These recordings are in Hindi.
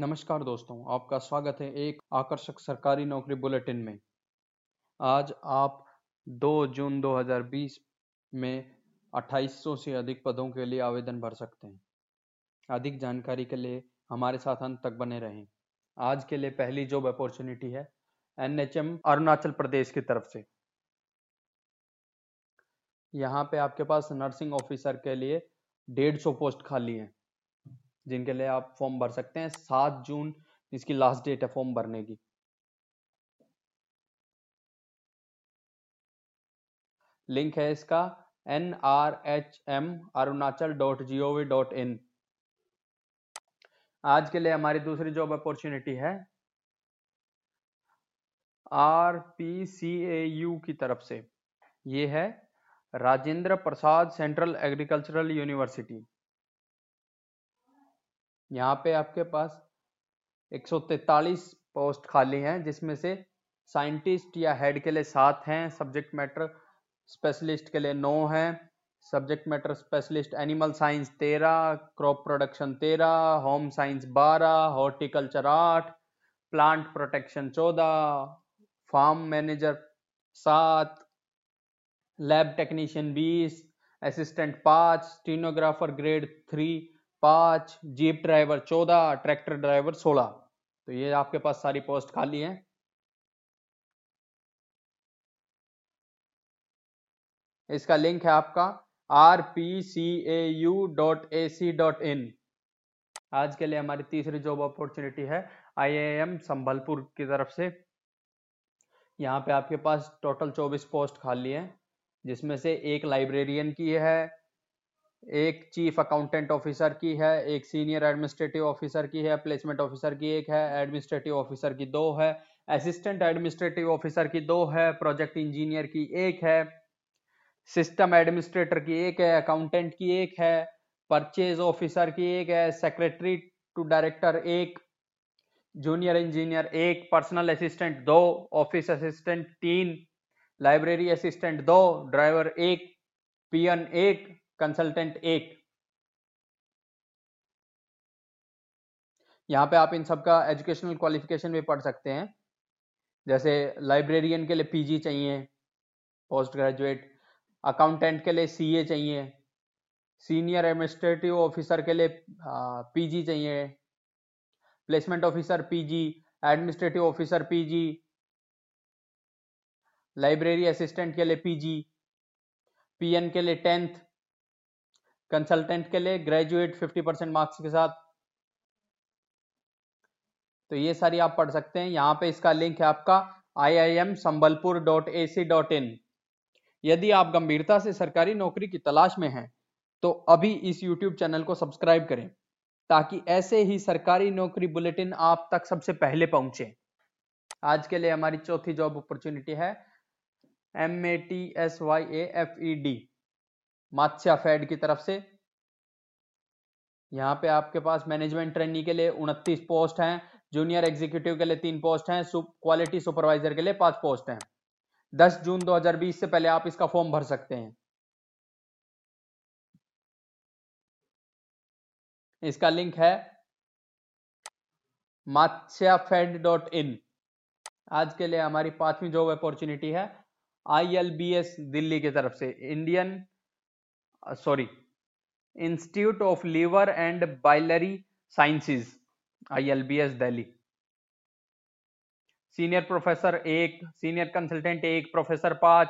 नमस्कार दोस्तों, आपका स्वागत है एक आकर्षक सरकारी नौकरी बुलेटिन में। आज आप 2 जून 2020 में 2800 से अधिक पदों के लिए आवेदन भर सकते हैं। अधिक जानकारी के लिए हमारे साथ अंत तक बने रहें। आज के लिए पहली जॉब अपॉर्चुनिटी है एनएचएम अरुणाचल प्रदेश की तरफ़ से। यहाँ पे आपके पास नर्सिंग ऑफिसर के लिए डेढ़ सौ पोस्ट खाली हैं। जिनके लिए आप फॉर्म भर सकते हैं, सात जून इसकी लास्ट डेट है फॉर्म भरने की। लिंक है इसका N R H M Arunachal dot G O V dot in आज के लिए हमारी दूसरी जॉब अपॉर्चुनिटी है R P C A U की तरफ़ से। ये है Rajendra Prasad central agricultural university. यहाँ पे आपके पास 143 पोस्ट खाली हैं, जिसमें से साइंटिस्ट या हेड के लिए सात हैं सब्जेक्ट मैटर स्पेशलिस्ट के लिए नौ हैं subject matter specialist animal science तेरह क्रॉप प्रोडक्शन तेरह होम साइंस बारह हॉर्टिकल्चर आठ प्लांट प्रोटेक्शन चौदह फार्म मैनेजर सात लैब टेक्नीशियन बीस असिस्टेंट पाँच स्टीनोग्राफर ग्रेड थ्री पाँच जीप ड्राइवर, चौदह ट्रैक्टर ड्राइवर, सोलह। तो ये आपके पास सारी पोस्ट खाली है। इसका लिंक है आपका, R P C A U dot A C dot in. आज के लिए हमारी तीसरी जॉब अपॉर्चुनिटी है आई एम संभलपुर की तरफ़ से। यहाँ पे आपके पास टोटल 24 पोस्ट खाली है, जिसमें से एक लाइब्रेरियन की है एक चीफ अकाउंटेंट ऑफिसर की है, एक सीनियर एडमिनिस्ट्रेटिव ऑफिसर की है प्लेसमेंट ऑफिसर की एक है एडमिनिस्ट्रेटिव ऑफिसर की दो है असिस्टेंट एडमिनिस्ट्रेटिव ऑफिसर की दो है प्रोजेक्ट इंजीनियर की एक है सिस्टम एडमिनिस्ट्रेटर की एक है अकाउंटेंट की एक है परचेज ऑफिसर की एक है सेक्रेटरी टू डायरेक्टर एक जूनियर इंजीनियर एक पर्सनल असिस्टेंट दो ऑफ़िस असिस्टेंट तीन लाइब्रेरी असिस्टेंट दो ड्राइवर एक पीएन एक कंसल्टेंट एक। यहाँ पे आप इन सब का एजुकेशनल क्वालिफिकेशन भी पढ़ सकते हैं। जैसे लाइब्रेरियन के लिए पीजी चाहिए पोस्ट ग्रेजुएट अकाउंटेंट के लिए सीए चाहिए। सीनियर एडमिनिस्ट्रेटिव ऑफिसर के लिए पीजी चाहिए। Placement officer PG administrative officer PG library assistant के लिए पीजी पीएन के लिए टेंथ कंसल्टेंट के लिए ग्रेजुएट 50 परसेंट मार्क्स के साथ। तो ये सारी आप पढ़ सकते हैं। यहाँ पे इसका लिंक है आपका I I M Sambalpur dot A C dot in यदि आप गंभीरता से सरकारी नौकरी की तलाश में हैं तो अभी इस यूट्यूब चैनल को सब्सक्राइब करें, ताकि ऐसे ही सरकारी नौकरी बुलेटिन आप तक सबसे पहले पहुँचे। आज के लिए हमारी चौथी जॉब अपॉर्चुनिटी है M A T S Y A F E D Matsyafed की तरफ़ से। यहाँ पे आपके पास मैनेजमेंट ट्रेनी के लिए उनतीस पोस्ट हैं, जूनियर एग्जीक्यूटिव के लिए तीन पोस्ट हैं क्वालिटी सुपरवाइजर के लिए पाँच पोस्ट हैं। 10 जून 2020 से पहले आप इसका फॉर्म भर सकते हैं। इसका लिंक है मात्स्याफेड डॉट इन। आज के लिए हमारी पांचवी जॉब अपॉर्चुनिटी है आईएलबीएस दिल्ली की तरफ़ से, Indian sorry institute of liver and biliary sciences ILBS Delhi senior professor एक सीनियर कंसल्टेंट एक प्रोफेसर पाँच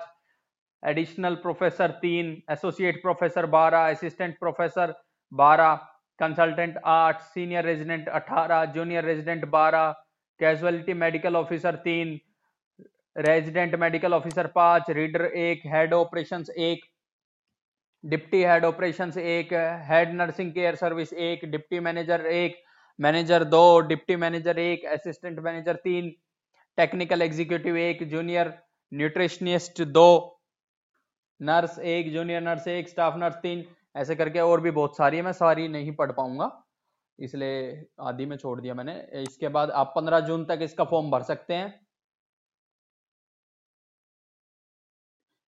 एडिशनल प्रोफेसर तीन एसोसिएट प्रोफेसर बारह असिस्टेंट प्रोफेसर बारह कंसल्टेंट आठ सीनियर रेजिडेंट अठारह जूनियर रेजिडेंट बारह कैजुअलिटी मेडिकल ऑफिसर तीन रेजिडेंट मेडिकल ऑफिसर पाँच रीडर एक हेड ऑपरेशंस एक डिप्टी हेड ऑपरेशंस एक, हेड नर्सिंग केयर सर्विस एक, डिप्टी मैनेजर एक, मैनेजर दो, डिप्टी मैनेजर एक, असिस्टेंट मैनेजर तीन, टेक्निकल एग्जीक्यूटिव एक, जूनियर न्यूट्रिशनिस्ट दो, नर्स एक, जूनियर नर्स एक, स्टाफ नर्स तीन, ऐसे करके और भी बहुत सारी है। मैं सारी नहीं पढ़ पाऊँगा, इसलिए आदि में छोड़ दिया मैंने। इसके बाद आप 15 जून तक इसका फॉर्म भर सकते हैं।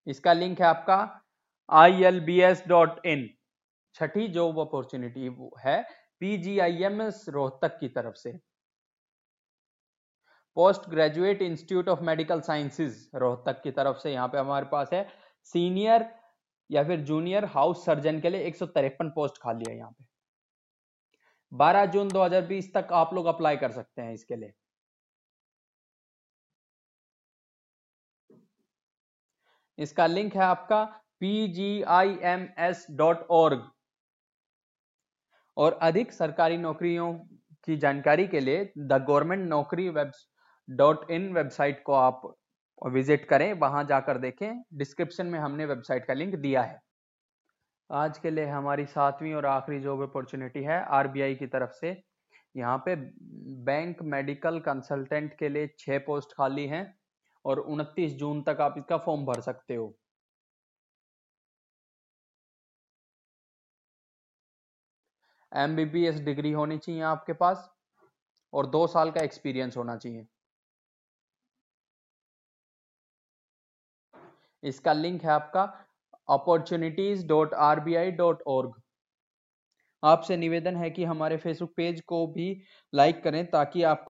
इसका लिंक है आपका I L B S dot in Chhathi job opportunity है पीजीआईएमएस रोहतक की तरफ़ से। Post graduate institute of medical sciences Rohtak की तरफ़ से, यहाँ पे हमारे पास है। सीनियर या फिर जूनियर हाउस सर्जन के लिए एक सौ तिरपन पोस्ट खाली है यहाँ पे। 12 जून 2020 तक आप लोग अप्लाई कर सकते हैं इसके लिए। इसका लिंक है आपका pgims.org और अधिक सरकारी नौकरियों की जानकारी के लिए द गवर्नमेंट नौकरी वेब डॉट इन वेबसाइट को आप विज़िट करें। वहाँ जाकर देखें। डिस्क्रिप्शन में हमने वेबसाइट का लिंक दिया है। आज के लिए हमारी सातवीं और आखिरी जॉब अपॉर्चुनिटी है आरबीआई की तरफ़ से। यहाँ पे बैंक मेडिकल कंसल्टेंट के लिए छह पोस्ट खाली हैं और 29 जून तक आप इसका फॉर्म भर सकते हो। एमबीबीएस डिग्री होनी चाहिए आपके पास और दो साल का एक्सपीरियंस होना चाहिए। इसका लिंक है आपका opportunities dot R B I dot org आपसे निवेदन है कि हमारे फेसबुक पेज को भी लाइक करें ताकि आप